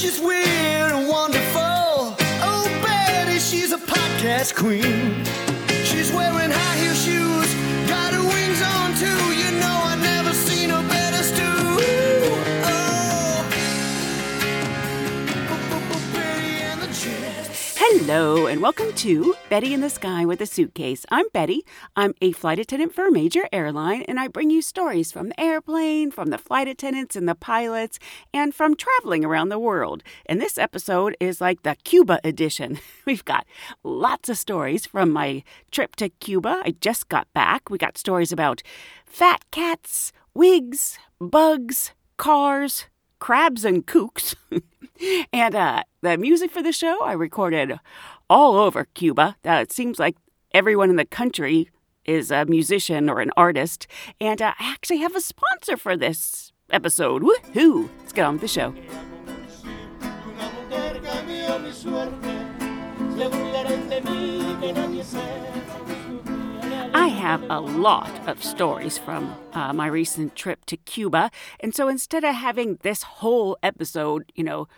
She's weird and wonderful. Oh, Betty, she's a podcast queen. She's wearing high heel shoes, got her wings on too. You know Hello, and welcome to Betty in the Sky with a Suitcase. I'm Betty. I'm a flight attendant for a major airline, and I bring you stories from the airplane, from the flight attendants and the pilots, and from traveling around the world. And this episode is like the Cuba edition. We've got lots of stories from my trip to Cuba. I just got back. We got stories about fat cats, wigs, bugs, cars, crabs and kooks. and uh, the music for the show I recorded all over Cuba. Uh, it seems like everyone in the country is a musician or an artist. And uh, I actually have a sponsor for this episode. Woohoo! Let's get on with the show. I have a lot of stories from uh, my recent trip to Cuba. And so instead of having this whole episode, you know,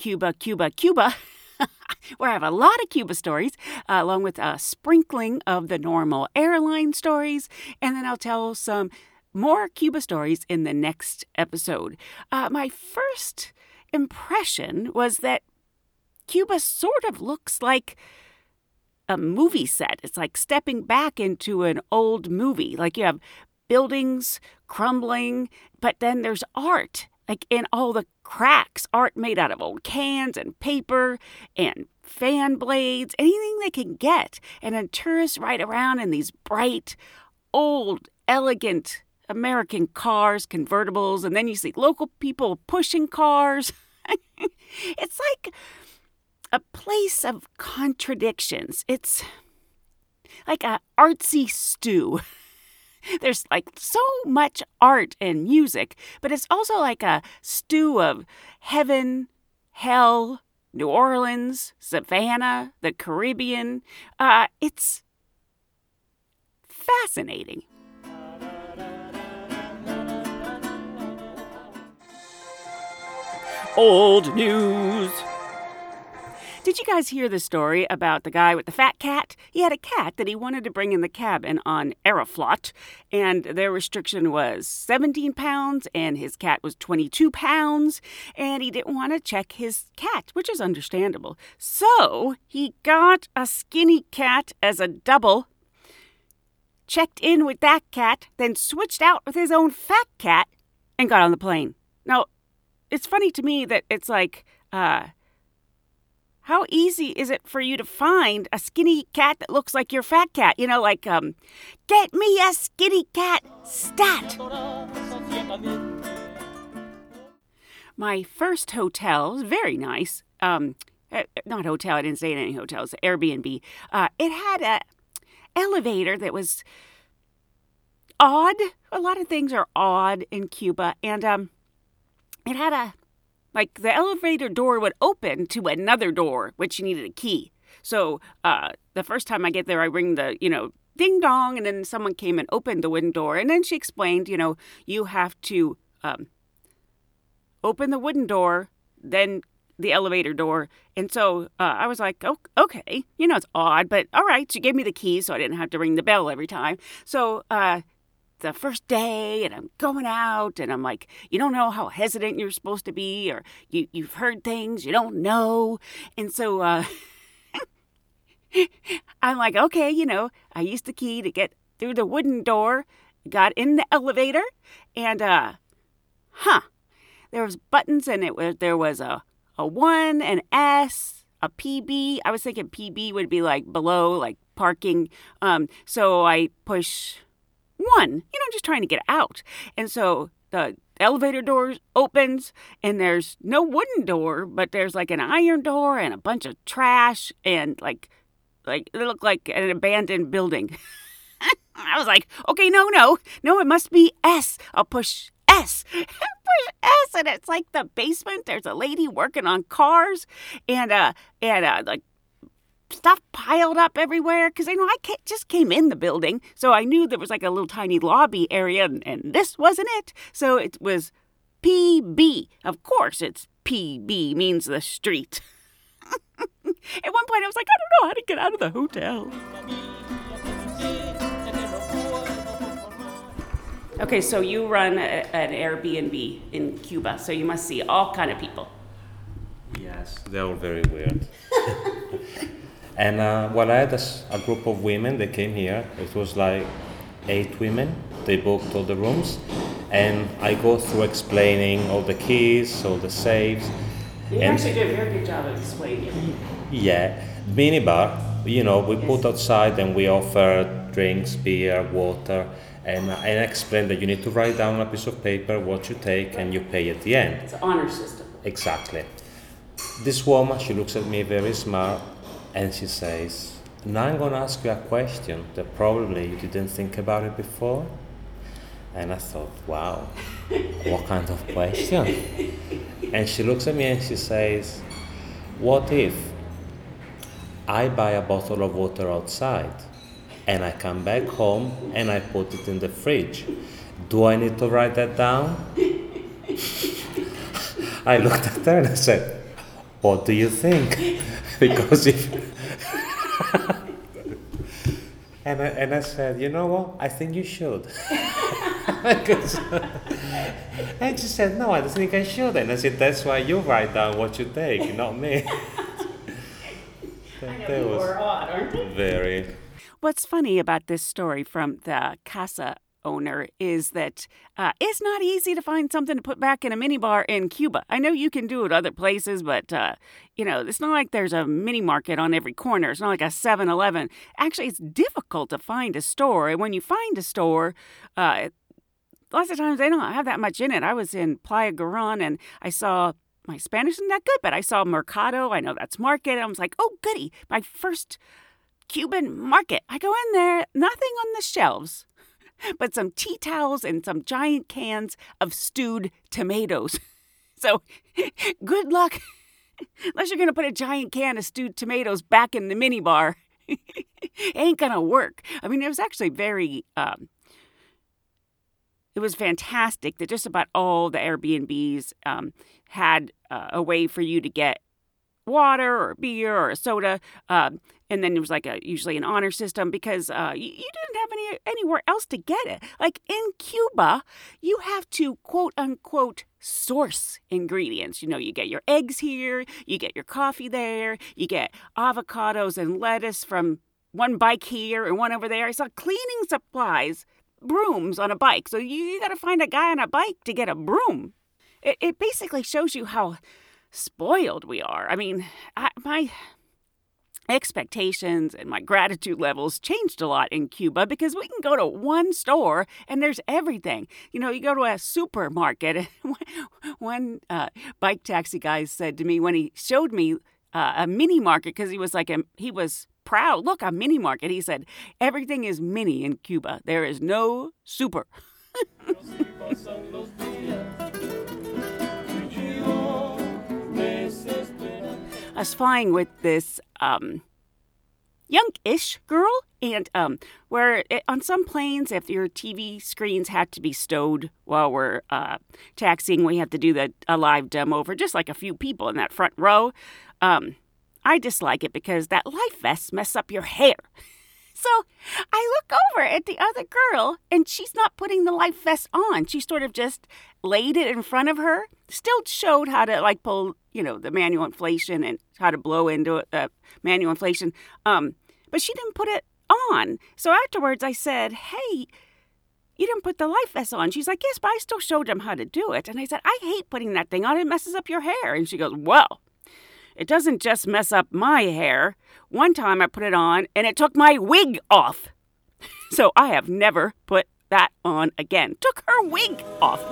Cuba, Cuba, Cuba, where I have a lot of Cuba stories, uh, along with a sprinkling of the normal airline stories, and then I'll tell some more Cuba stories in the next episode. Uh, my first impression was that Cuba sort of looks like a movie set. It's like stepping back into an old movie. Like you have buildings crumbling, but then there's art, like in all the cracks, art made out of old cans and paper and fan blades, anything they can get. And then tourists ride around in these bright, old, elegant American cars, convertibles, and then you see local people pushing cars. it's like a place of contradictions. It's like a artsy stew. There's like so much art and music, but it's also like a stew of heaven, hell, New Orleans, Savannah, the Caribbean. Uh, it's fascinating. Old news. Did you guys hear the story about the guy with the fat cat? He had a cat that he wanted to bring in the cabin on Aeroflot, and their restriction was 17 pounds, and his cat was 22 pounds, and he didn't want to check his cat, which is understandable. So he got a skinny cat as a double, checked in with that cat, then switched out with his own fat cat, and got on the plane. Now, it's funny to me that it's like, uh, how easy is it for you to find a skinny cat that looks like your fat cat? You know, like, um, get me a skinny cat stat. My first hotel was very nice. Um, uh, not hotel, I didn't stay in any hotels, Airbnb. Uh, it had a elevator that was odd. A lot of things are odd in Cuba. And, um, it had a like the elevator door would open to another door which you needed a key. So uh, the first time i get there i ring the you know ding dong and then someone came and opened the wooden door. And then she explained you know you have to um, open the wooden door then the elevator door. And so uh, i was like oh, okay you know it's odd but all right. She gave me the key so i didn't have to ring the bell every time. So uh, the first day and I'm going out and I'm like, you don't know how hesitant you're supposed to be or you, you've heard things you don't know. And so uh, I'm like, okay, you know, I used the key to get through the wooden door, got in the elevator, and uh, huh, there was buttons and it was there was a a one, an S, a PB. I was thinking PB would be like below, like parking. Um, so I push one, you know, just trying to get out. And so the elevator door opens and there's no wooden door, but there's like an iron door and a bunch of trash and like like it looked like an abandoned building. I was like, okay, no, no, no, it must be S. I'll push S. push S, and it's like the basement. There's a lady working on cars, and uh, and uh, like stuff piled up everywhere because I know I just came in the building, so I knew there was like a little tiny lobby area, and, and this wasn't it. So it was PB. Of course, it's PB means the street. At one point, I was like, I don't know how to get out of the hotel. Okay, so you run a, an Airbnb in Cuba, so you must see all kind of people. Yes, they're all very weird. and uh, well, I had a, a, group of women. They came here. It was like eight women. They booked all the rooms, and I go through explaining all the keys, all the safes. You and actually did a very good job of explaining. Yeah, minibar. You know, we yes. put outside and we offer drinks, beer, water and, I explain that you need to write down on a piece of paper what you take and you pay at the end. It's an honor system. Exactly. This woman, she looks at me very smart and she says, Now I'm going to ask you a question that probably you didn't think about it before. And I thought, wow, what kind of question? And she looks at me and she says, What if I buy a bottle of water outside? and I come back home and I put it in the fridge. Do I need to write that down? I looked at her and I said, What do you think? because if. and, I, and I said, You know what? I think you should. and she said, No, I don't think I should. And I said, That's why you write down what you take, not me. that, I know that was odd, aren't they? Very. What's funny about this story from the casa owner is that uh, it's not easy to find something to put back in a minibar in Cuba. I know you can do it other places, but uh, you know it's not like there's a mini market on every corner. It's not like a 7-Eleven. Actually, it's difficult to find a store, and when you find a store, uh, lots of times they don't have that much in it. I was in Playa Girón and I saw my Spanish isn't that good, but I saw Mercado. I know that's market. I was like, oh goody, my first Cuban market. I go in there, nothing on the shelves, but some tea towels and some giant cans of stewed tomatoes. So, good luck. Unless you're going to put a giant can of stewed tomatoes back in the minibar. Ain't going to work. I mean, it was actually very um, it was fantastic that just about all the Airbnbs um, had uh, a way for you to get water or beer or a soda. Uh, and then it was like a usually an honor system because uh, you, you, didn't have any anywhere else to get it. Like in Cuba, you have to quote unquote source ingredients. You know, you get your eggs here, you get your coffee there, you get avocados and lettuce from one bike here and one over there. I saw cleaning supplies, brooms on a bike. So you, you got to find a guy on a bike to get a broom. It, it basically shows you how spoiled we are. I mean, I, my expectations and my gratitude levels changed a lot in Cuba because we can go to one store and there's everything. You know, you go to a supermarket. one uh, bike taxi guy said to me when he showed me uh, a mini market because he was like a, he was proud. Look, a mini market. He said everything is mini in Cuba. There is no super. Was flying with this um, young-ish girl, and um, where it, on some planes, if your TV screens had to be stowed while we're uh, taxiing, we had to do the a live demo for just like a few people in that front row. Um, I dislike it because that life vests mess up your hair. So I look over at the other girl, and she's not putting the life vest on. She sort of just laid it in front of her. Still showed how to like pull, you know, the manual inflation and how to blow into it, uh, manual inflation. Um, but she didn't put it on. So afterwards, I said, "Hey." You didn't put the life vest on. She's like, Yes, but I still showed him how to do it. And I said, I hate putting that thing on. It messes up your hair. And she goes, Well, it doesn't just mess up my hair. One time I put it on and it took my wig off. So I have never put that on again. Took her wig off.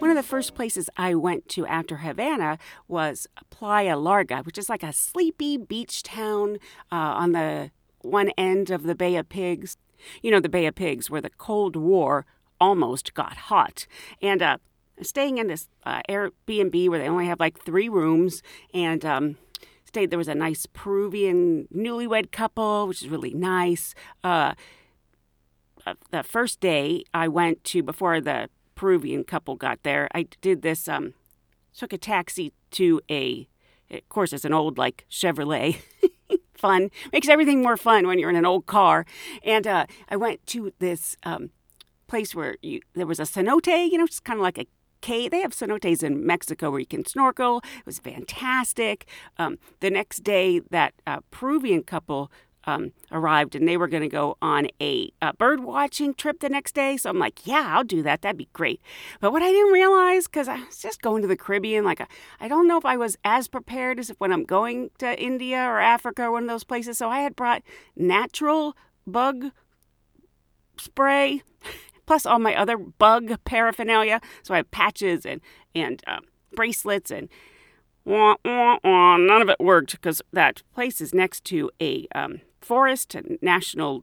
One of the first places I went to after Havana was Playa Larga, which is like a sleepy beach town uh, on the one end of the Bay of Pigs. You know, the Bay of Pigs, where the Cold War almost got hot. And uh, staying in this uh, Airbnb where they only have like three rooms and um, stayed. There was a nice Peruvian newlywed couple, which is really nice. Uh, uh, the first day I went to before the Peruvian couple got there, I did this. Um, took a taxi to a. Of course, it's an old like Chevrolet. fun makes everything more fun when you're in an old car. And uh, I went to this um, place where you, there was a cenote. You know, it's kind of like a They have cenotes in Mexico where you can snorkel. It was fantastic. Um, the next day, that uh, Peruvian couple um, arrived and they were going to go on a, a bird watching trip the next day. So I'm like, yeah, I'll do that. That'd be great. But what I didn't realize, because I was just going to the Caribbean, like I don't know if I was as prepared as if when I'm going to India or Africa or one of those places. So I had brought natural bug spray. Plus all my other bug paraphernalia. So I have patches and and um, bracelets and wah, wah, wah. none of it worked because that place is next to a um, forest, a national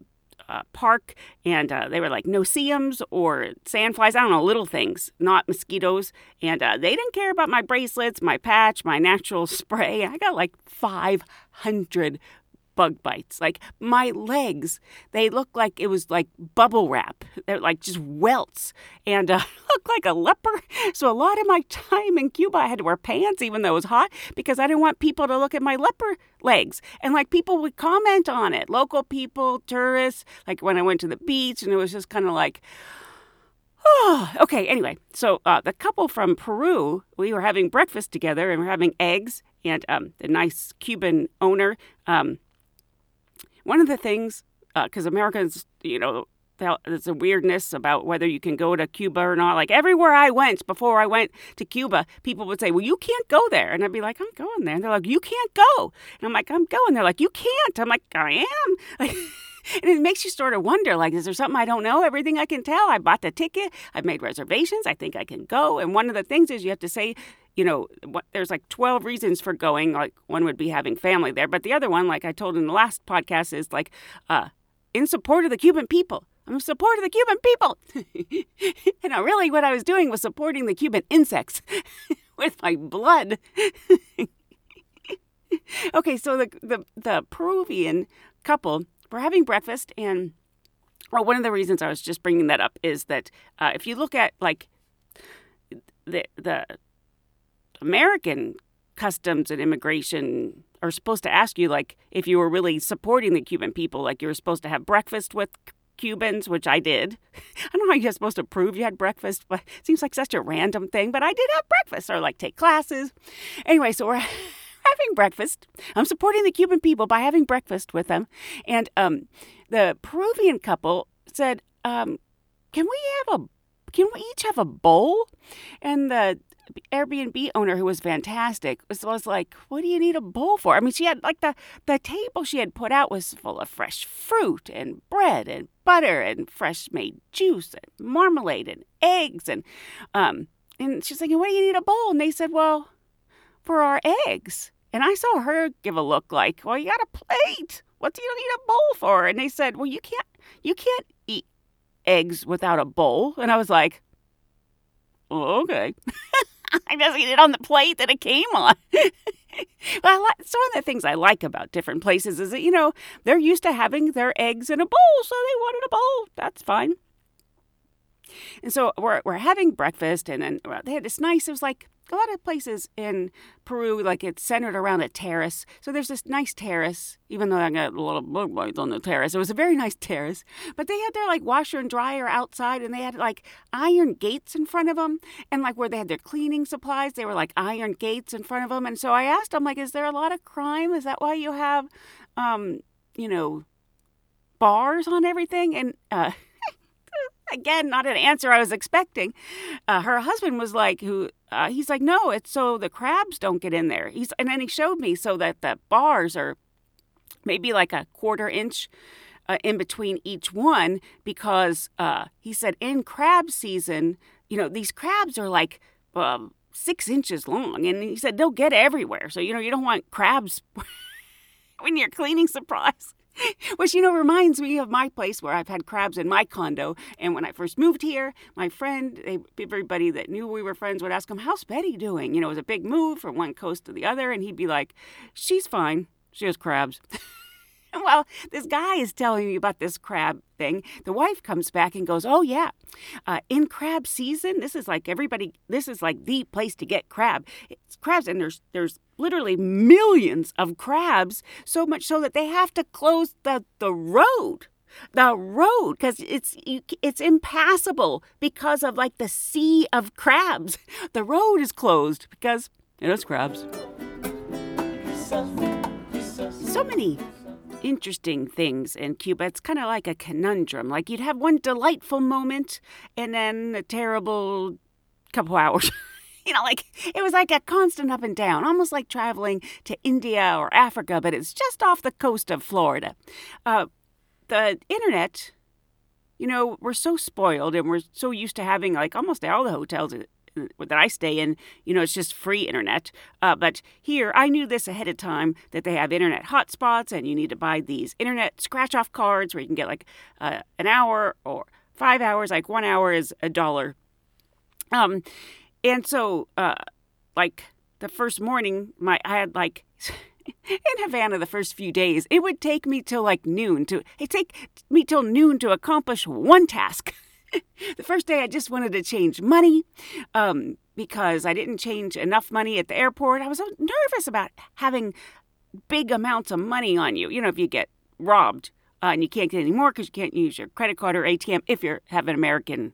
uh, park, and uh, they were like no-see-ums or sandflies. I don't know, little things, not mosquitoes. And uh, they didn't care about my bracelets, my patch, my natural spray. I got like 500 bug bites. Like my legs, they look like it was like bubble wrap. They're like just welts and uh, look like a leper. So a lot of my time in Cuba, I had to wear pants even though it was hot because I didn't want people to look at my leper legs. And like people would comment on it, local people, tourists. Like when I went to the beach, and it was just kind of like. Oh, okay, anyway, so uh, the couple from Peru, we were having breakfast together and we're having eggs, and um, the nice Cuban owner, um, one of the things, because uh, Americans, you know, there's a weirdness about whether you can go to Cuba or not. Like everywhere I went before I went to Cuba, people would say, Well, you can't go there. And I'd be like, I'm going there. And they're like, You can't go. And I'm like, I'm going. They're like, You can't. I'm like, I am. Like, and it makes you sort of wonder like is there something i don't know everything i can tell i bought the ticket i've made reservations i think i can go and one of the things is you have to say you know what, there's like 12 reasons for going like one would be having family there but the other one like i told in the last podcast is like uh, in support of the cuban people. I'm in support of the cuban people. And I really what i was doing was supporting the cuban insects with my blood. Okay so the, the the peruvian couple we're having breakfast, and well, one of the reasons I was just bringing that up is that uh, if you look at like the the American customs and immigration are supposed to ask you like if you were really supporting the Cuban people, like you were supposed to have breakfast with Cubans, which I did. I don't know how you're supposed to prove you had breakfast, but it seems like such a random thing. But I did have breakfast, or like take classes. Anyway, so we're having breakfast. I'm supporting the Cuban people by having breakfast with them. And um, the Peruvian couple said, um, "Can we have a? Can we each have a bowl?" And the Airbnb owner, who was fantastic, was, was like, "What do you need a bowl for?" I mean, she had like the the table she had put out was full of fresh fruit and bread and butter and fresh made juice and marmalade and eggs and um and she's like, "What do you need a bowl?" And they said, "Well, for our eggs." And I saw her give a look like, "Well, you got a plate. What do you need a bowl for?" And they said, "Well, you can't you can't eat eggs without a bowl." And I was like, oh, "Okay." I just eat it on the plate that it came on. well, like, so one of the things I like about different places is that you know they're used to having their eggs in a bowl, so they wanted a bowl. That's fine. And so we're we're having breakfast, and then well, they had this nice. It was like a lot of places in Peru, like it's centered around a terrace. So there's this nice terrace, even though I got a lot of bug bites on the terrace. It was a very nice terrace. But they had their like washer and dryer outside, and they had like iron gates in front of them. And like where they had their cleaning supplies, they were like iron gates in front of them. And so I asked them, like, is there a lot of crime? Is that why you have, um, you know, bars on everything? And, uh, again, not an answer I was expecting. Uh, her husband was like, "Who?" Uh, he's like, "No, it's so the crabs don't get in there." He's and then he showed me so that the bars are maybe like a quarter inch uh, in between each one because uh, he said in crab season, you know, these crabs are like um, six inches long, and he said they'll get everywhere. So you know, you don't want crabs when you're cleaning supplies. Which, you know, reminds me of my place where I've had crabs in my condo. And when I first moved here, my friend, they, everybody that knew we were friends would ask him, How's Betty doing? You know, it was a big move from one coast to the other. And he'd be like, She's fine. She has crabs. well, this guy is telling me about this crab thing. The wife comes back and goes, "Oh yeah, uh, in crab season, this is like everybody. This is like the place to get crab. It's crabs, and there's there's literally millions of crabs. So much so that they have to close the the road." the road because it's it's impassable because of like the sea of crabs. The road is closed because it has crabs. So many interesting things in Cuba. It's kind of like a conundrum. Like you'd have one delightful moment and then a terrible couple hours. you know, like it was like a constant up and down, almost like traveling to India or Africa, but it's just off the coast of Florida. Uh, the internet, you know, we're so spoiled and we're so used to having like almost all the hotels that I stay in, you know, it's just free internet. Uh, but here, I knew this ahead of time that they have internet hotspots, and you need to buy these internet scratch off cards where you can get like uh, an hour or five hours. Like one hour is a dollar. Um, and so, uh, like the first morning, my I had like. in Havana the first few days, it would take me till like noon to it take me till noon to accomplish one task. the first day, I just wanted to change money um, because I didn't change enough money at the airport. I was so nervous about having big amounts of money on you. You know, if you get robbed uh, and you can't get any more because you can't use your credit card or ATM if you have an American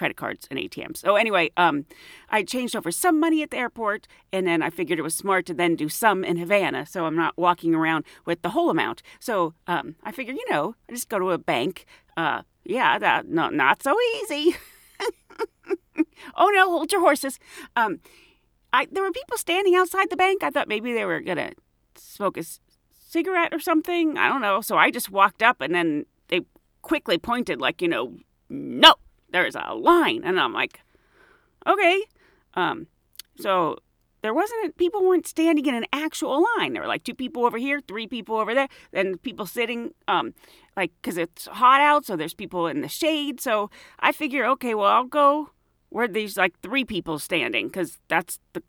credit cards and ATMs. So anyway, um, I changed over some money at the airport, and then I figured it was smart to then do some in Havana, so I'm not walking around with the whole amount. So um, I figured, you know, I just go to a bank. Uh, yeah, that no, not so easy. oh no, hold your horses. Um, I there were people standing outside the bank. I thought maybe they were gonna smoke a cigarette or something. I don't know. So I just walked up, and then they quickly pointed, like you know, no there's a line. And I'm like, okay. Um, so there wasn't, people weren't standing in an actual line. There were like two people over here, three people over there, then people sitting, um, like, because it's hot out, so there's people in the shade. So I figure, okay, well, I'll go where there's like three people standing, because that's the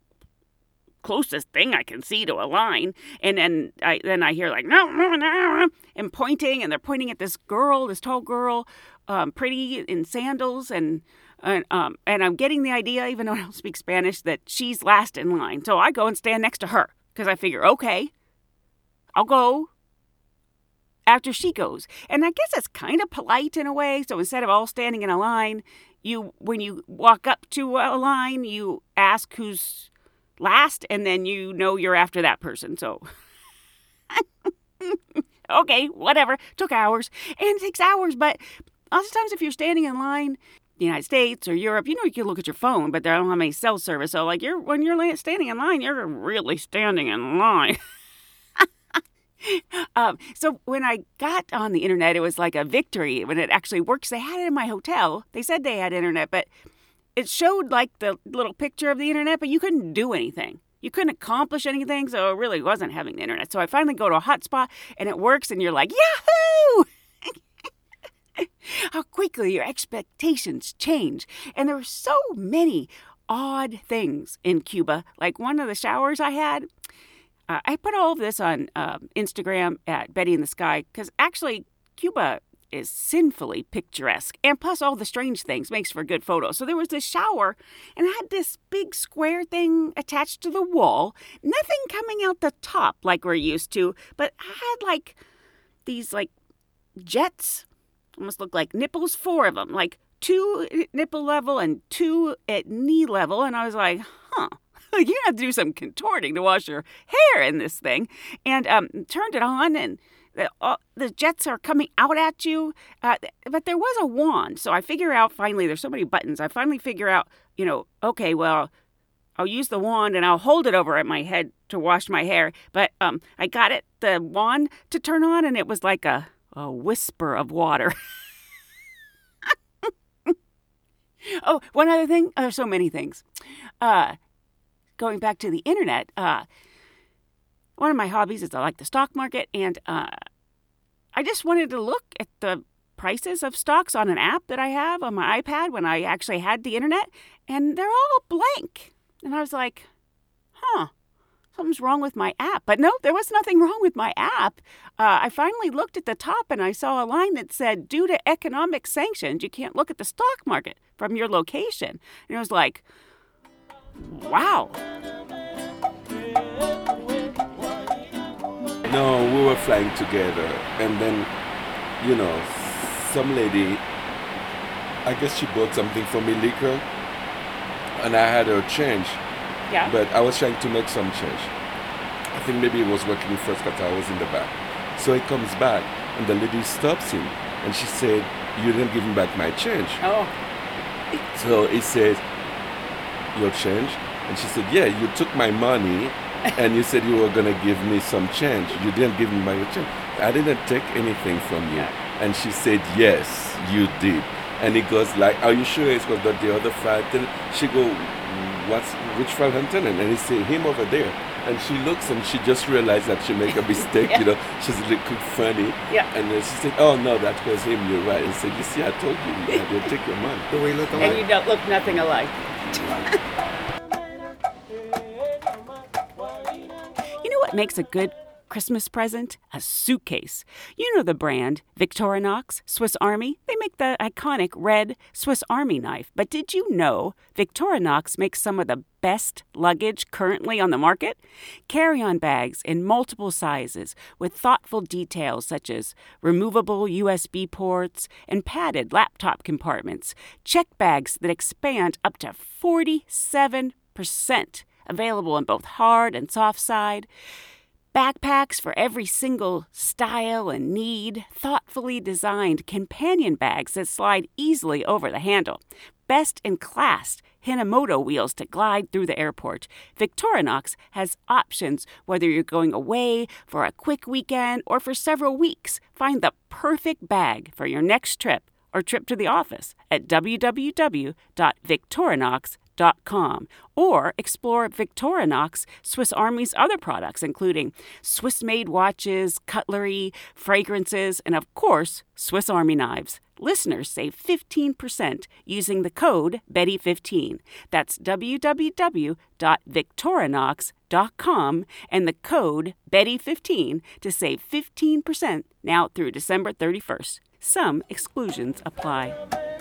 closest thing I can see to a line. And then I then I hear like no no no and pointing and they're pointing at this girl, this tall girl um, pretty in sandals and and, um, and I'm getting the idea, even though I don't speak Spanish, that she's last in line. So I go and stand next to her because I figure, okay, I'll go after she goes. And I guess it's kind of polite in a way. So instead of all standing in a line, you when you walk up to a line, you ask who's last, and then you know you're after that person. So. okay, whatever. Took hours. And it takes hours, but Lots of times, if you're standing in line, the United States or Europe, you know, you can look at your phone, but they don't have any cell service. So, like, you're when you're standing in line, you're really standing in line. um, so when I got on the internet, it was like a victory when it actually works. They had it in my hotel. They said they had internet, but it showed like the little picture of the internet, but you couldn't do anything. You couldn't accomplish anything, so it really wasn't having the internet. So I finally go to a hotspot and it works, and you're like, Yahoo! how quickly your expectations change. And there were so many odd things in Cuba. Like one of the showers I had, uh, I put all of this on uh, Instagram at Betty in the Sky because actually, Cuba is sinfully picturesque. And plus, all the strange things makes for good photo. So there was this shower, and it had this big square thing attached to the wall. Nothing coming out the top like we're used to, but I had like these like jets almost look like nipples, four of them, like two nipple level and two at knee level. And I was like, huh. you have to do some contorting to wash your hair in this thing. And um, turned it on, and the, uh, the jets are coming out at you. Uh, but there was a wand. So I figure out finally, there's so many buttons. I finally figure out, you know, okay, well, I'll use the wand and I'll hold it over at my head to wash my hair. But um, I got it, the wand to turn on, and it was like a a whisper of water. oh, one other thing. Oh, there's so many things. Uh, going back to the internet, uh, one of my hobbies is I like the stock market, and uh, I just wanted to look at the prices of stocks on an app that I have on my iPad when I actually had the internet, and they're all blank. And I was like, huh, something's wrong with my app. But no, there was nothing wrong with my app. Uh, I finally looked at the top and I saw a line that said, due to economic sanctions, you can't look at the stock market from your location. And I was like, wow. No, we were flying together, and then, you know, some lady, I guess she bought something for me, liquor, and I had her change, Yeah. but I was trying to make some change. I think maybe it was working first because I was in the back. So he comes back, and the lady stops him, and she said, "You didn't give me back my change." oh, So he says, Your change? And she said, Yeah, you took my money and you said you were going to give me some change. You didn't give me my change. I didn't take anything from you. And she said, Yes, you did. And he goes like, Are you sure it's because the other flight attendant? She go, What's which flight attendant? And he said, Him over there. And she looks and she just realized that she made a mistake, you know. She's looking funny. Yeah. And then she said, Oh no, that was him, you're right. And said, You see, I told you I didn't take your money. Do we look and you don't look nothing alike. You know what makes a good Christmas present? A suitcase. You know the brand Victorinox, Swiss Army. They make the iconic red Swiss Army knife. But did you know Victorinox makes some of the best luggage currently on the market? Carry on bags in multiple sizes with thoughtful details such as removable USB ports and padded laptop compartments. Check bags that expand up to 47%. Available in both hard and soft side. Backpacks for every single style and need, thoughtfully designed companion bags that slide easily over the handle. Best in class Hinomoto wheels to glide through the airport. Victorinox has options whether you're going away for a quick weekend or for several weeks. Find the perfect bag for your next trip or trip to the office at www.victorinox.com or explore Victorinox Swiss Army's other products, including Swiss made watches, cutlery, fragrances, and of course, Swiss Army knives. Listeners save 15% using the code Betty15. That's www.victorinox.com and the code Betty15 to save 15% now through December 31st. Some exclusions apply.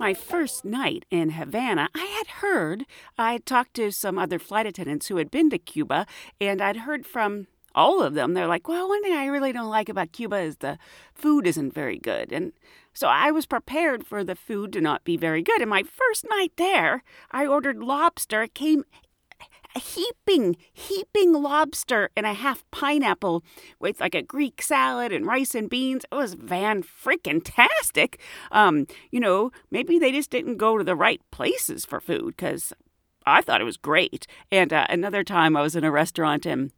My first night in Havana, I had heard, I had talked to some other flight attendants who had been to Cuba, and I'd heard from all of them. They're like, well, one thing I really don't like about Cuba is the food isn't very good. And so I was prepared for the food to not be very good. And my first night there, I ordered lobster. It came heaping, heaping lobster and a half pineapple with like a Greek salad and rice and beans. It was van freaking tastic. Um, you know, maybe they just didn't go to the right places for food because I thought it was great. And uh, another time I was in a restaurant and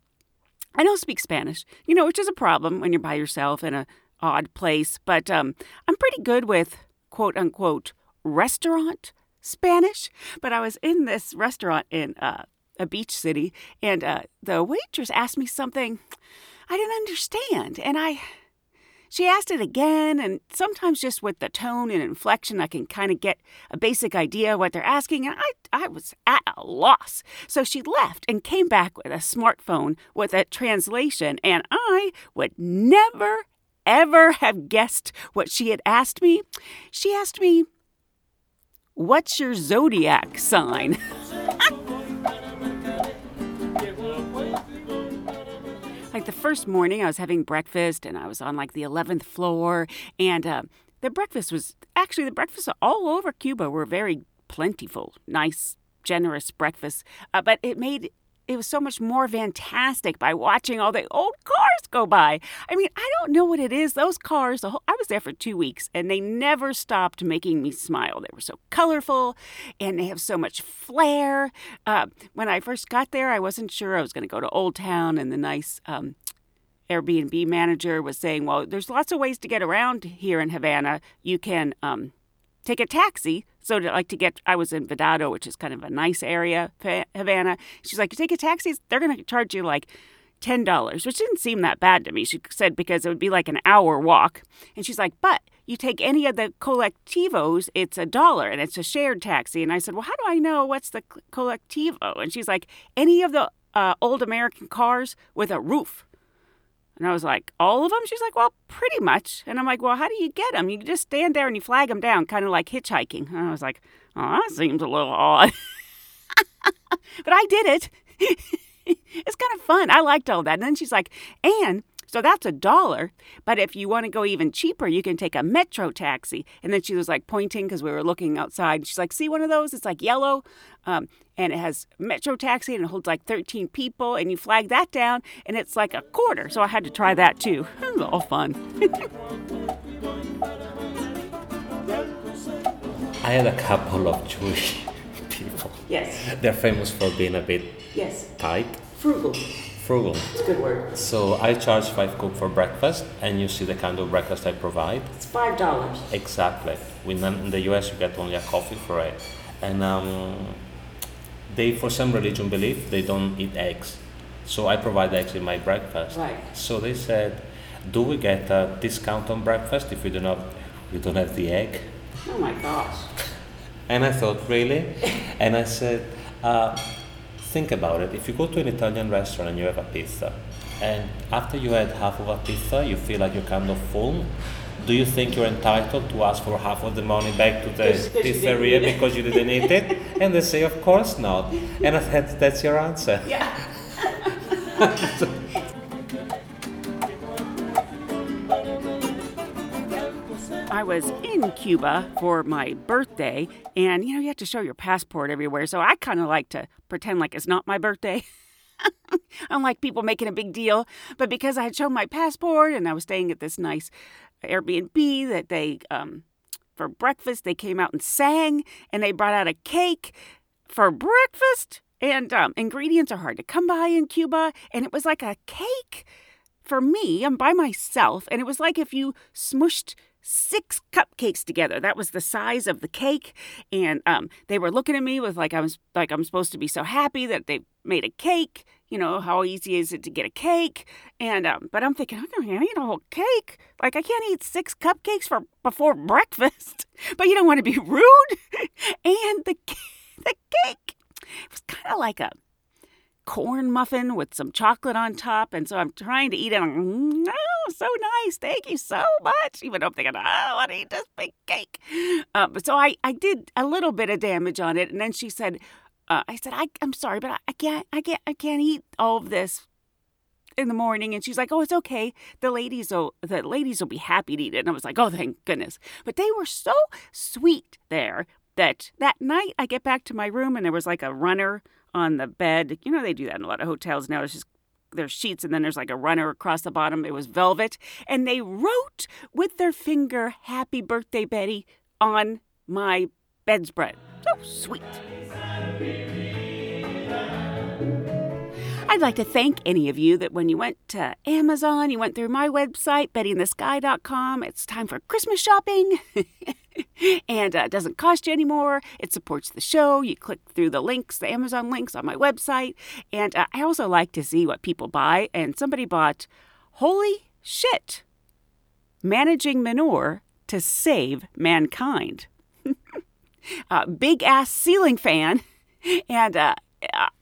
I don't speak Spanish, you know, which is a problem when you're by yourself in a odd place. But um, I'm pretty good with quote unquote restaurant Spanish. But I was in this restaurant in uh, a beach city, and uh, the waitress asked me something I didn't understand, and I. She asked it again, and sometimes just with the tone and inflection, I can kind of get a basic idea what they're asking, and I, I was at a loss. So she left and came back with a smartphone with a translation, and I would never, ever have guessed what she had asked me. She asked me, What's your zodiac sign? like the first morning, I was having breakfast and I was on like the 11th floor, and uh, the breakfast was actually the breakfasts all over Cuba were very plentiful, nice, generous breakfasts. Uh, but it made it was so much more fantastic by watching all the old cars go by. I mean, I don't know what it is. Those cars, whole, I was there for two weeks and they never stopped making me smile. They were so colorful and they have so much flair. Uh, when I first got there, I wasn't sure I was going to go to Old Town and the nice um, Airbnb manager was saying, well, there's lots of ways to get around here in Havana. You can um, take a taxi. So to like to get, I was in Vedado, which is kind of a nice area, Havana. She's like, you take a taxi, they're going to charge you like ten dollars, which didn't seem that bad to me. She said because it would be like an hour walk, and she's like, but you take any of the colectivos, it's a dollar, and it's a shared taxi. And I said, well, how do I know what's the colectivo? And she's like, any of the uh, old American cars with a roof. And I was like, all of them? She's like, well, pretty much. And I'm like, well, how do you get them? You just stand there and you flag them down, kind of like hitchhiking. And I was like, oh, that seems a little odd. but I did it. it's kind of fun. I liked all that. And then she's like, and so that's a dollar. But if you want to go even cheaper, you can take a metro taxi. And then she was like pointing because we were looking outside. She's like, see one of those? It's like yellow. Um, and it has metro taxi and it holds like 13 people. And you flag that down and it's like a quarter. So I had to try that too. It was all fun. I had a couple of Jewish people. yes, They're famous for being a bit yes. tight, Frugal. Frugal. It's a good word. So I charge five cook for breakfast, and you see the kind of breakfast I provide. It's $5. Exactly. We in the US you get only a coffee for it, and um, they for some religion belief they don't eat eggs, so I provide eggs in my breakfast. Right. So they said, do we get a discount on breakfast if we do not we don't have the egg? Oh my gosh. And I thought, really? and I said, uh, think about it. If you go to an Italian restaurant and you have a pizza, and after you had half of a pizza, you feel like you're kind of full. Do you think you're entitled to ask for half of the money back to the pizzeria because you didn't eat it? And they say, of course not. And I said, that's your answer. Yeah. I was in Cuba for my birthday, and you know, you have to show your passport everywhere. So I kind of like to pretend like it's not my birthday. Unlike people making a big deal. But because I had shown my passport and I was staying at this nice Airbnb that they, um, for breakfast, they came out and sang and they brought out a cake for breakfast. And um, ingredients are hard to come by in Cuba. And it was like a cake for me. I'm by myself. And it was like if you smushed six cupcakes together. That was the size of the cake. And um, they were looking at me with like I was like I'm supposed to be so happy that they made a cake. You know, how easy is it to get a cake? And um, but I'm thinking, I'm gonna eat a whole cake. Like I can't eat six cupcakes for before breakfast. But you don't want to be rude. and the the cake it was kind of like a corn muffin with some chocolate on top. And so I'm trying to eat it. I'm, oh, so nice. Thank you so much. Even though I'm thinking, oh, I want to eat this big cake. Uh, but so I, I did a little bit of damage on it. And then she said, uh, I said, I, I'm sorry, but I, I can't, I can't, I can't eat all of this in the morning and she's like oh it's okay the ladies will the ladies will be happy to eat it and i was like oh thank goodness but they were so sweet there that that night i get back to my room and there was like a runner on the bed. You know they do that in a lot of hotels now. It's just there's sheets and then there's like a runner across the bottom. It was velvet. And they wrote with their finger happy birthday betty on my bedspread. So sweet I'd like to thank any of you that when you went to Amazon, you went through my website, bettyinthesky.com. It's time for Christmas shopping. and uh, it doesn't cost you anymore. It supports the show. You click through the links, the Amazon links on my website. And uh, I also like to see what people buy. And somebody bought, holy shit, managing manure to save mankind. uh, big ass ceiling fan. And uh,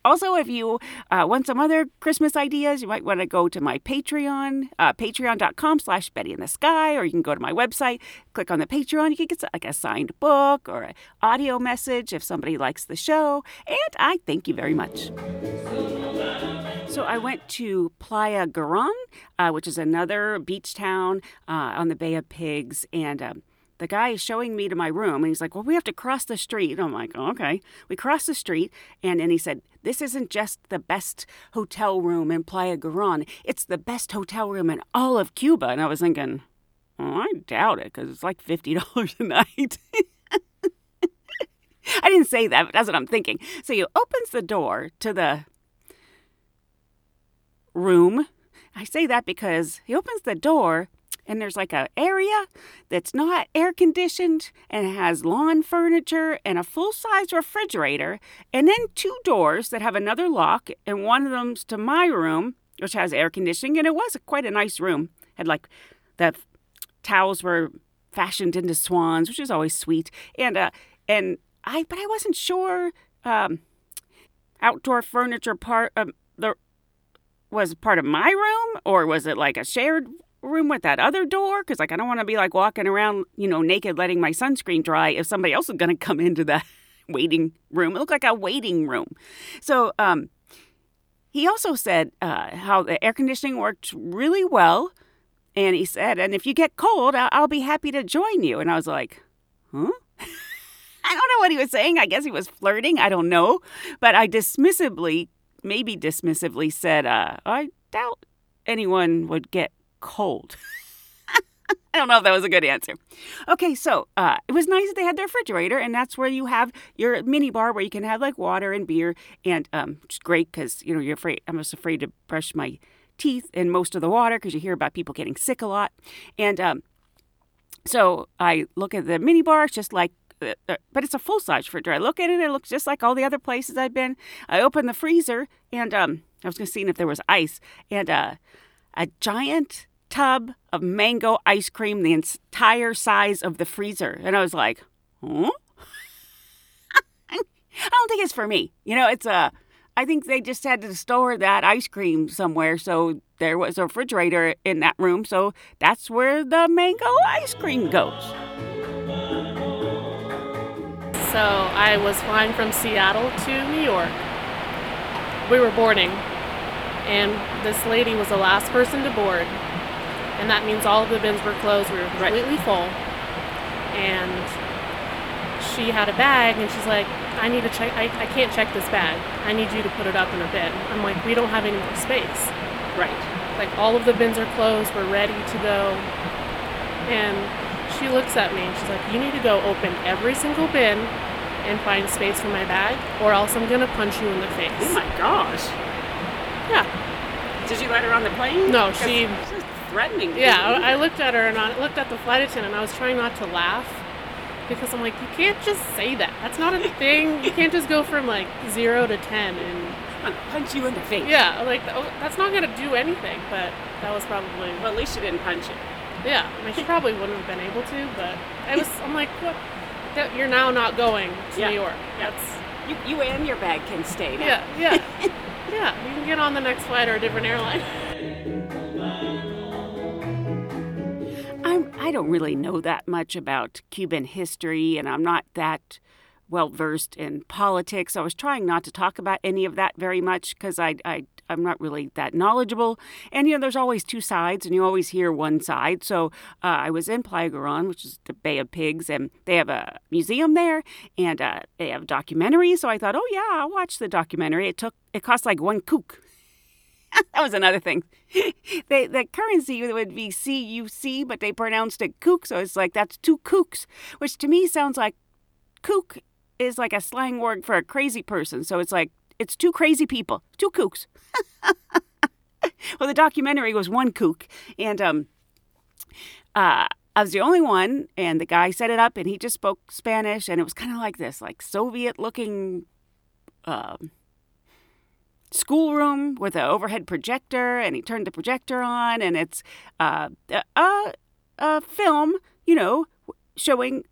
also, if you uh, want some other Christmas ideas, you might want to go to my Patreon, uh, patreon.com slash Betty in the Sky, or you can go to my website, click on the Patreon. You can get like a signed book or an audio message if somebody likes the show. And I thank you very much. So I went to Playa Girón, uh, which is another beach town uh, on the Bay of Pigs, and um, the guy is showing me to my room, and he's like, "Well, we have to cross the street." I'm like, oh, "Okay." We cross the street, and then he said, "This isn't just the best hotel room in Playa Girón; it's the best hotel room in all of Cuba." And I was thinking, well, I doubt it because it's like fifty dollars a night. I didn't say that, but that's what I'm thinking. So he opens the door to the room. I say that because he opens the door and there's like a area that's not air conditioned and has lawn furniture and a full size refrigerator and then two doors that have another lock and one of them's to my room which has air conditioning and it was quite a nice room. Had like the towels were fashioned into swans which is always sweet. And uh and i but i wasn't sure um outdoor furniture part of the was part of my room or was it like a shared room with that other door because like i don't want to be like walking around you know naked letting my sunscreen dry if somebody else is going to come into that waiting room it looked like a waiting room so um he also said uh, how the air conditioning worked really well and he said and if you get cold I'll, I'll be happy to join you and i was like huh I don't know what he was saying. I guess he was flirting. I don't know. But I dismissively, maybe dismissively said, uh, I doubt anyone would get cold. I don't know if that was a good answer. Okay, so uh, it was nice that they had their refrigerator, and that's where you have your mini bar where you can have like water and beer, and um, is great because you know you're afraid. I'm just afraid to brush my teeth in most of the water because you hear about people getting sick a lot, and um, so I look at the mini bar. It's just like uh, uh, but it's a full size refrigerator. I look at it, it looks just like all the other places I've been. I open the freezer, and um, I was to see if there was ice, and uh, a giant tub of mango ice cream, the entire size of the freezer. And I was like, huh? I don't think it's for me. You know, it's a. Uh, think they just had to store that ice cream somewhere, so there was a refrigerator in that room, so that's where the mango ice cream goes. So I was flying from Seattle to New York. We were boarding, and this lady was the last person to board. And that means all of the bins were closed. We were completely right. full. And she had a bag, and she's like, I need to check, I, I can't check this bag. I need you to put it up in a bin. I'm like, we don't have any more space. Right. Like, all of the bins are closed. We're ready to go. And she looks at me and she's like, You need to go open every single bin and find space for my bag, or else I'm gonna punch you in the face. Oh my gosh. Yeah. Did you let her on the plane? No, she. Threatening. Yeah, I, I looked at her and I looked at the flight attendant. and I was trying not to laugh because I'm like, you can't just say that. That's not a thing. You can't just go from like zero to ten and punch you in the face. Yeah, like oh, that's not gonna do anything. But that was probably. Well, at least she didn't punch you. Yeah, I mean, she probably wouldn't have been able to, but I was. I'm like, what? That you're now not going to yeah. New York. Yeah. That's you, you and your bag can stay. Now. Yeah, yeah, yeah. You can get on the next flight or a different airline. I'm. I don't really know that much about Cuban history, and I'm not that well versed in politics. I was trying not to talk about any of that very much because I, I I'm not really that knowledgeable. And you know, there's always two sides, and you always hear one side. So uh, I was in Playa Girón, which is the Bay of Pigs, and they have a museum there, and uh, they have documentaries. So I thought, oh yeah, I'll watch the documentary. It took it cost like one kook. that was another thing. they, the currency would be CUC, but they pronounced it kook, so it's like that's two kooks, which to me sounds like kook is like a slang word for a crazy person. So it's like, it's two crazy people, two kooks. well, the documentary was one kook, and um, uh, I was the only one, and the guy set it up, and he just spoke Spanish, and it was kind of like this, like Soviet-looking uh, schoolroom with an overhead projector, and he turned the projector on, and it's uh, a, a film, you know, showing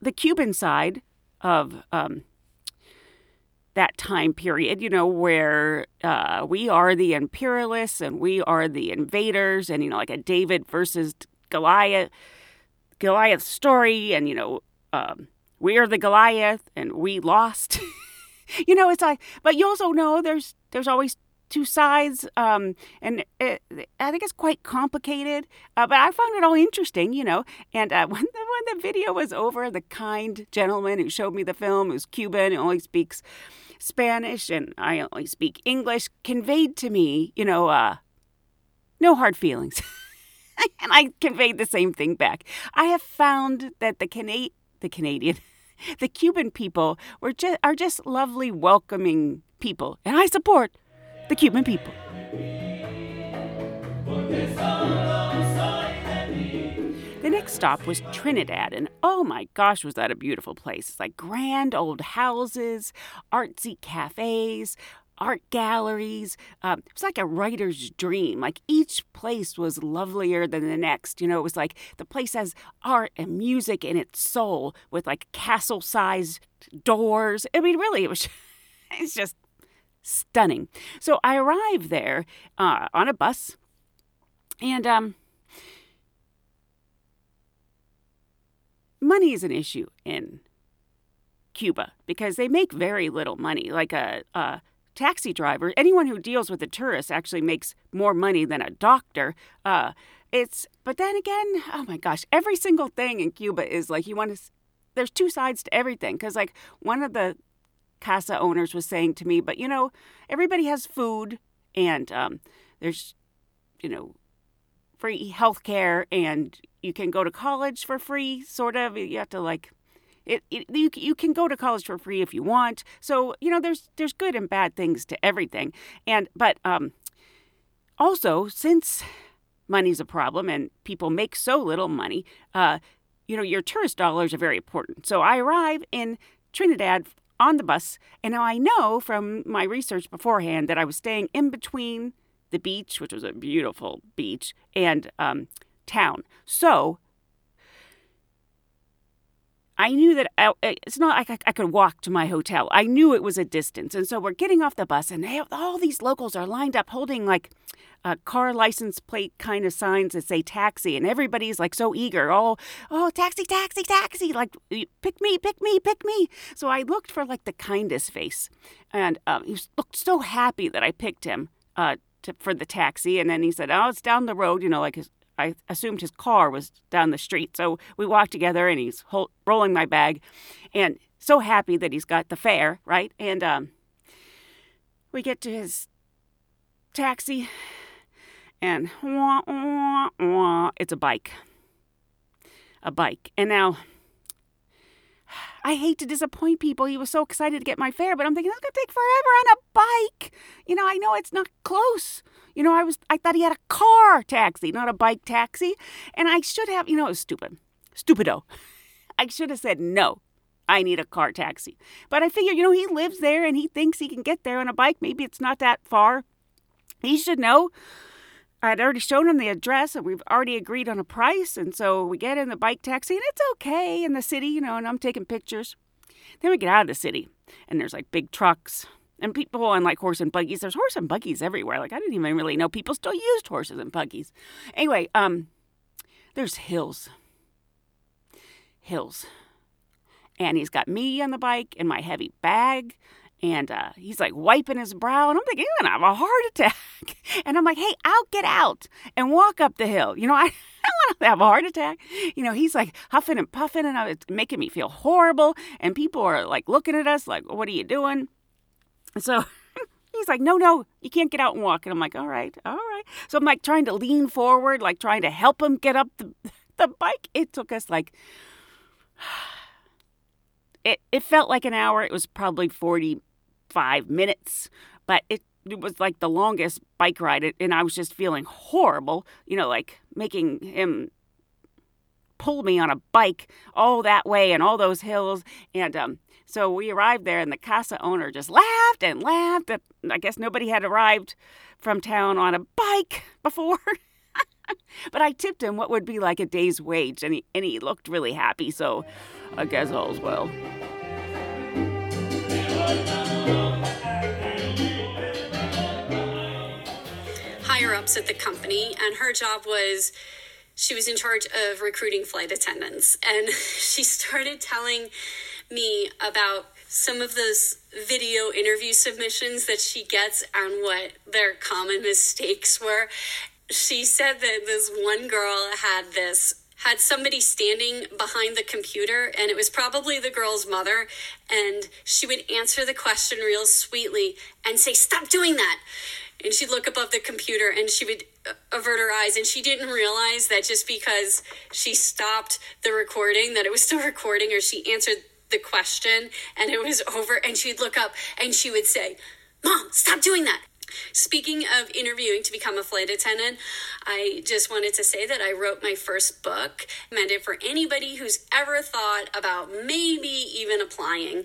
the Cuban side of um, that time period, you know, where uh, we are the imperialists and we are the invaders, and you know, like a David versus Goliath, Goliath story, and you know, um, we are the Goliath and we lost. you know, it's like, but you also know there's there's always two sides, um, and it, I think it's quite complicated. Uh, but I found it all interesting, you know. And uh, when the, when the video was over, the kind gentleman who showed me the film, who's Cuban, who only speaks Spanish, and I only speak English, conveyed to me, you know, uh, no hard feelings. and I conveyed the same thing back. I have found that the Cana- the Canadian, the Cuban people were just, are just lovely, welcoming people, and I support the Cuban people. The next stop was Trinidad, and oh my gosh, was that a beautiful place! It's like grand old houses, artsy cafes, art galleries. Um, it was like a writer's dream. Like each place was lovelier than the next. You know, it was like the place has art and music in its soul with like castle sized doors. I mean, really, it was, it's just stunning. So I arrived there uh, on a bus and, um, money is an issue in Cuba because they make very little money. Like a, a taxi driver, anyone who deals with a tourist actually makes more money than a doctor. Uh, it's but then again, oh my gosh, every single thing in Cuba is like you want to. There's two sides to everything because like one of the casa owners was saying to me, but you know, everybody has food and um, there's you know free health care and you can go to college for free sort of you have to like it, it, you, you can go to college for free if you want. So you know there's there's good and bad things to everything. And but um, also since money's a problem and people make so little money, uh, you know your tourist dollars are very important. So I arrive in Trinidad on the bus, and now I know from my research beforehand that I was staying in between the beach, which was a beautiful beach, and um, town. So I knew that I, it's not like I, I, could walk to my hotel. I knew it was a distance. And so we're getting off the bus, and they, all these locals are lined up holding like a car license plate kind of signs that say taxi. And everybody's like so eager. Oh, oh, taxi, taxi, taxi. Like, pick me, pick me, pick me. So I looked for like the kindest face. And um, he looked so happy that I picked him uh, to, for the taxi. And then he said, oh, it's down the road, you know, like his I assumed his car was down the street. So we walked together and he's hold, rolling my bag and so happy that he's got the fare, right? And um, we get to his taxi and wah, wah, wah, it's a bike. A bike. And now I hate to disappoint people. He was so excited to get my fare, but I'm thinking that's gonna take forever on a bike. You know, I know it's not close. You know, I was I thought he had a car taxi, not a bike taxi, and I should have. You know, it was stupid, stupido. I should have said no. I need a car taxi. But I figure, you know, he lives there and he thinks he can get there on a bike. Maybe it's not that far. He should know. I'd already shown him the address and we've already agreed on a price. And so we get in the bike taxi and it's okay in the city, you know, and I'm taking pictures. Then we get out of the city and there's like big trucks and people on like horse and buggies. There's horse and buggies everywhere. Like I didn't even really know people still used horses and buggies. Anyway, um, there's hills. Hills. And he's got me on the bike and my heavy bag and uh, he's like wiping his brow, and I'm thinking, he's gonna have a heart attack. And I'm like, hey, I'll get out and walk up the hill. You know, I, I want to have a heart attack. You know, he's like huffing and puffing, and it's making me feel horrible. And people are like looking at us like, what are you doing? So he's like, no, no, you can't get out and walk. And I'm like, all right, all right. So I'm like trying to lean forward, like trying to help him get up the, the bike. It took us like, it, it felt like an hour. It was probably 45 minutes, but it, it was like the longest bike ride. And I was just feeling horrible, you know, like making him pull me on a bike all that way and all those hills. And um, so we arrived there, and the casa owner just laughed and laughed. I guess nobody had arrived from town on a bike before. but I tipped him what would be like a day's wage, and he, and he looked really happy. So I guess all's well. Higher ups at the company, and her job was she was in charge of recruiting flight attendants. And she started telling me about some of those video interview submissions that she gets and what their common mistakes were. She said that this one girl had this had somebody standing behind the computer and it was probably the girl's mother and she would answer the question real sweetly and say stop doing that and she'd look above the computer and she would uh, avert her eyes and she didn't realize that just because she stopped the recording that it was still recording or she answered the question and it was over and she'd look up and she would say mom stop doing that Speaking of interviewing to become a flight attendant, I just wanted to say that I wrote my first book, meant it for anybody who's ever thought about maybe even applying.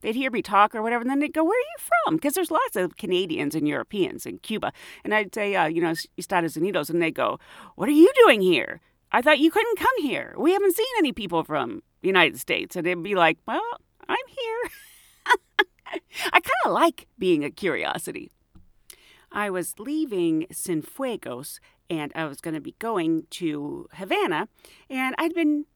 they'd hear me talk or whatever, and then they'd go, "Where are you from?" Because there's lots of Canadians and Europeans in Cuba, and I'd say, uh, you know, Estados Unidos, and they'd go, "What are you doing here? I thought you couldn't come here. We haven't seen any people from the United States." And they'd be like, "Well, I'm here." I kind of like being a curiosity. I was leaving Cienfuegos and I was going to be going to Havana, and I'd been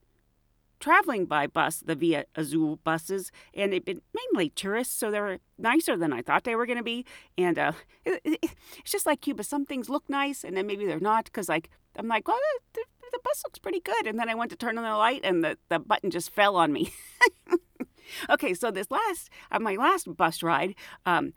traveling by bus, the Via Azul buses, and they've been mainly tourists, so they're nicer than I thought they were going to be. And uh, it, it, it's just like Cuba. Some things look nice, and then maybe they're not, because like I'm like, well, the, the bus looks pretty good, and then I went to turn on the light, and the, the button just fell on me. okay, so this last, uh, my last bus ride, um,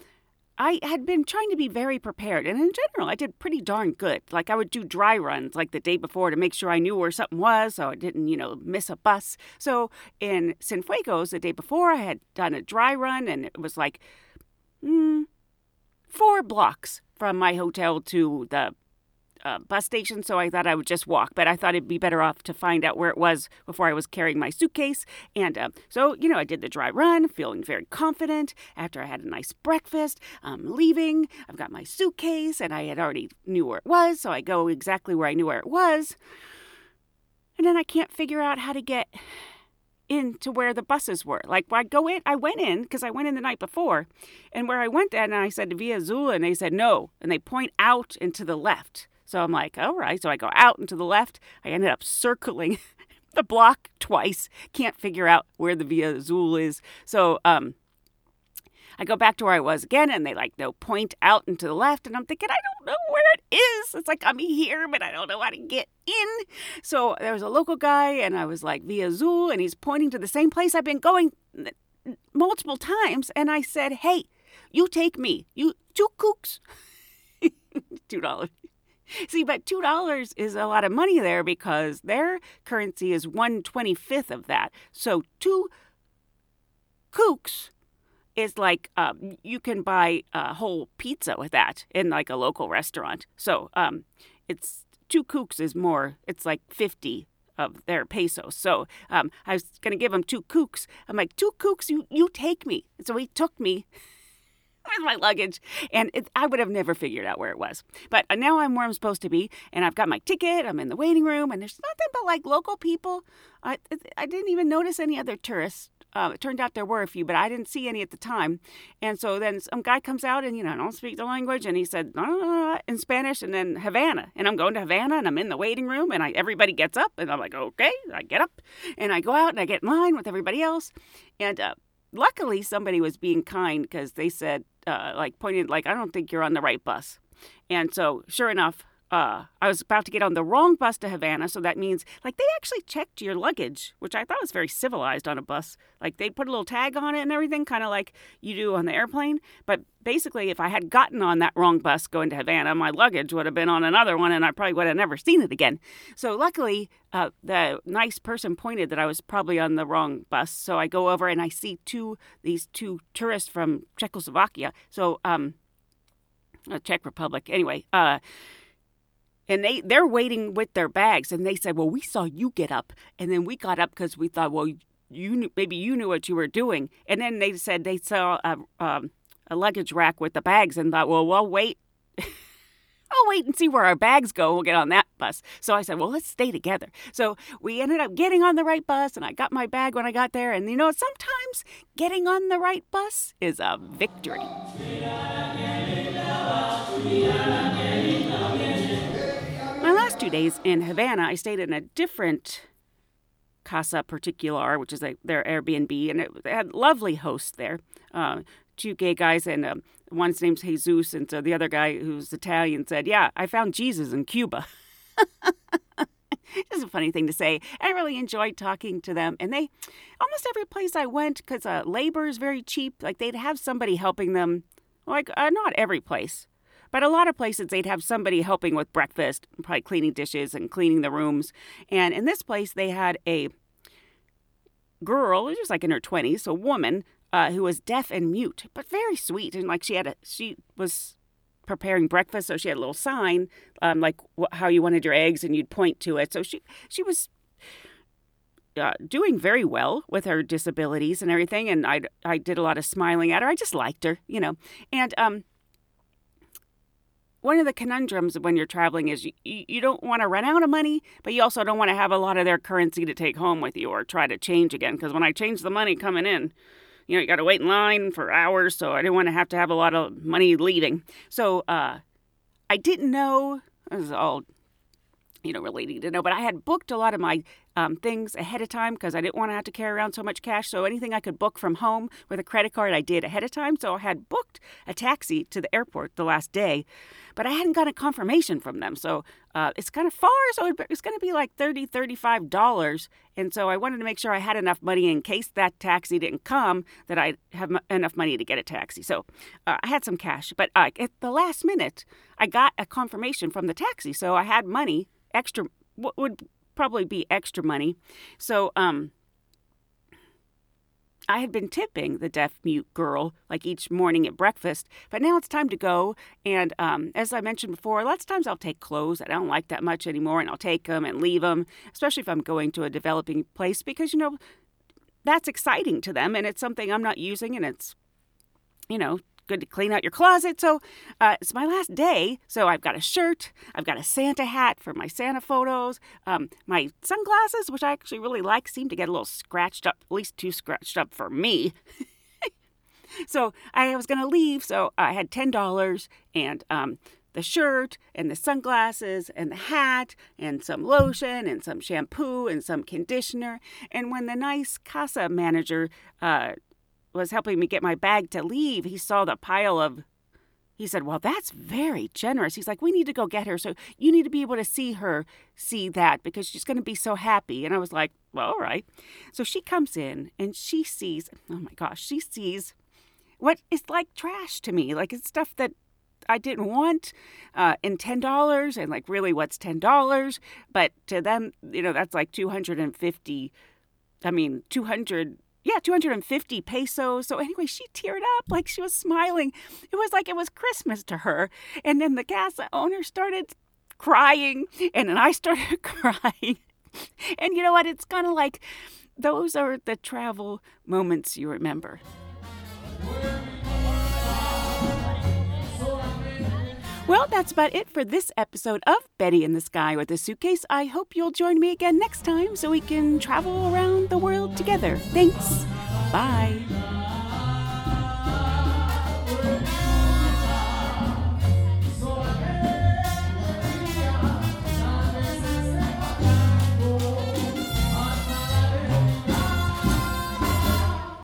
I had been trying to be very prepared, and in general, I did pretty darn good. Like, I would do dry runs like the day before to make sure I knew where something was so I didn't, you know, miss a bus. So, in Cienfuegos, the day before, I had done a dry run, and it was like mm, four blocks from my hotel to the uh, bus station, so I thought I would just walk. But I thought it'd be better off to find out where it was before I was carrying my suitcase. And uh, so, you know, I did the dry run, feeling very confident. After I had a nice breakfast, I'm leaving. I've got my suitcase, and I had already knew where it was, so I go exactly where I knew where it was. And then I can't figure out how to get into where the buses were. Like I go in, I went in because I went in the night before, and where I went at, and I said Via Azul, and they said no, and they point out and to the left. So I'm like, all right. So I go out and to the left. I ended up circling the block twice. Can't figure out where the Via Azul is. So um, I go back to where I was again, and they like no point out and to the left, and I'm thinking I don't know where it is. It's like I'm here, but I don't know how to get in. So there was a local guy, and I was like Via Azul, and he's pointing to the same place I've been going multiple times, and I said, Hey, you take me, you two kooks, two dollars. See, but two dollars is a lot of money there because their currency is one twenty fifth of that. So two kooks is like um, you can buy a whole pizza with that in like a local restaurant. So um, it's two kooks is more. It's like fifty of their pesos. So um, I was gonna give him two kooks. I'm like two kooks. You you take me. So he took me with my luggage, and it, I would have never figured out where it was. But uh, now I'm where I'm supposed to be, and I've got my ticket. I'm in the waiting room, and there's nothing but like local people. I I didn't even notice any other tourists. Uh, it turned out there were a few, but I didn't see any at the time. And so then some guy comes out, and you know, I don't speak the language, and he said uh, in Spanish, and then Havana, and I'm going to Havana, and I'm in the waiting room, and I everybody gets up, and I'm like, okay, I get up, and I go out, and I get in line with everybody else, and. Uh, luckily somebody was being kind because they said uh, like pointed like I don't think you're on the right bus, and so sure enough. Uh, I was about to get on the wrong bus to Havana, so that means like they actually checked your luggage, which I thought was very civilized on a bus. Like they put a little tag on it and everything, kind of like you do on the airplane. But basically, if I had gotten on that wrong bus going to Havana, my luggage would have been on another one, and I probably would have never seen it again. So luckily, uh, the nice person pointed that I was probably on the wrong bus. So I go over and I see two these two tourists from Czechoslovakia. So um, uh, Czech Republic. Anyway, uh and they they're waiting with their bags and they said well we saw you get up and then we got up because we thought well you knew, maybe you knew what you were doing and then they said they saw a, um, a luggage rack with the bags and thought well we'll wait I'll wait and see where our bags go. We'll get on that bus. So I said, well, let's stay together. So we ended up getting on the right bus, and I got my bag when I got there. And you know, sometimes getting on the right bus is a victory. Two days in Havana, I stayed in a different Casa Particular, which is a, their Airbnb, and it, they had lovely hosts there. Uh, two gay guys and um, one's name's Jesus, and so the other guy who's Italian said, "Yeah, I found Jesus in Cuba." It's a funny thing to say. I really enjoyed talking to them, and they almost every place I went because uh, labor is very cheap. Like they'd have somebody helping them. Like uh, not every place, but a lot of places they'd have somebody helping with breakfast, probably cleaning dishes and cleaning the rooms. And in this place, they had a girl, just like in her twenties, a woman uh, who was deaf and mute, but very sweet. And like she had a, she was preparing breakfast, so she had a little sign, um, like wh- how you wanted your eggs, and you'd point to it. So she she was uh, doing very well with her disabilities and everything, and I I did a lot of smiling at her. I just liked her, you know. And um, one of the conundrums when you're traveling is you, you don't want to run out of money, but you also don't want to have a lot of their currency to take home with you or try to change again. Because when I change the money coming in, you know, you got to wait in line for hours, so I didn't want to have to have a lot of money leaving. So uh, I didn't know. This is all, you know, need to know. But I had booked a lot of my um, things ahead of time because I didn't want to have to carry around so much cash. So anything I could book from home with a credit card, I did ahead of time. So I had booked a taxi to the airport the last day, but I hadn't got a confirmation from them. So uh, it's kind of far, so it's going to be like $30, $35. And so I wanted to make sure I had enough money in case that taxi didn't come, that I'd have m- enough money to get a taxi. So uh, I had some cash. But uh, at the last minute, I got a confirmation from the taxi. So I had money, extra, what would probably be extra money. So, um, I had been tipping the deaf mute girl like each morning at breakfast, but now it's time to go. And um, as I mentioned before, lots of times I'll take clothes that I don't like that much anymore, and I'll take them and leave them, especially if I'm going to a developing place because you know that's exciting to them, and it's something I'm not using, and it's you know good to clean out your closet. So uh, it's my last day, so I've got a shirt, I've got a Santa hat for my Santa photos, um, my sunglasses, which I actually really like, seem to get a little scratched up, at least too scratched up for me. so I was going to leave, so I had ten dollars and um, the shirt and the sunglasses and the hat and some lotion and some shampoo and some conditioner. And when the nice casa manager uh, was helping me get my bag to leave, he saw the pile of. He said, Well, that's very generous. He's like, We need to go get her. So you need to be able to see her see that because she's going to be so happy. And I was like, Well, all right. So she comes in and she sees, oh my gosh, she sees what is like trash to me. Like it's stuff that I didn't want uh, and ten dollars and like really what's ten dollars but to them you know that's like 250 I mean 200 yeah 250 pesos. So anyway she teared up like she was smiling. It was like it was Christmas to her. And then the gas owner started crying and then I started crying. And you know what? It's kind of like those are the travel moments you remember Well, that's about it for this episode of Betty in the Sky with a Suitcase. I hope you'll join me again next time so we can travel around the world together. Thanks. Bye.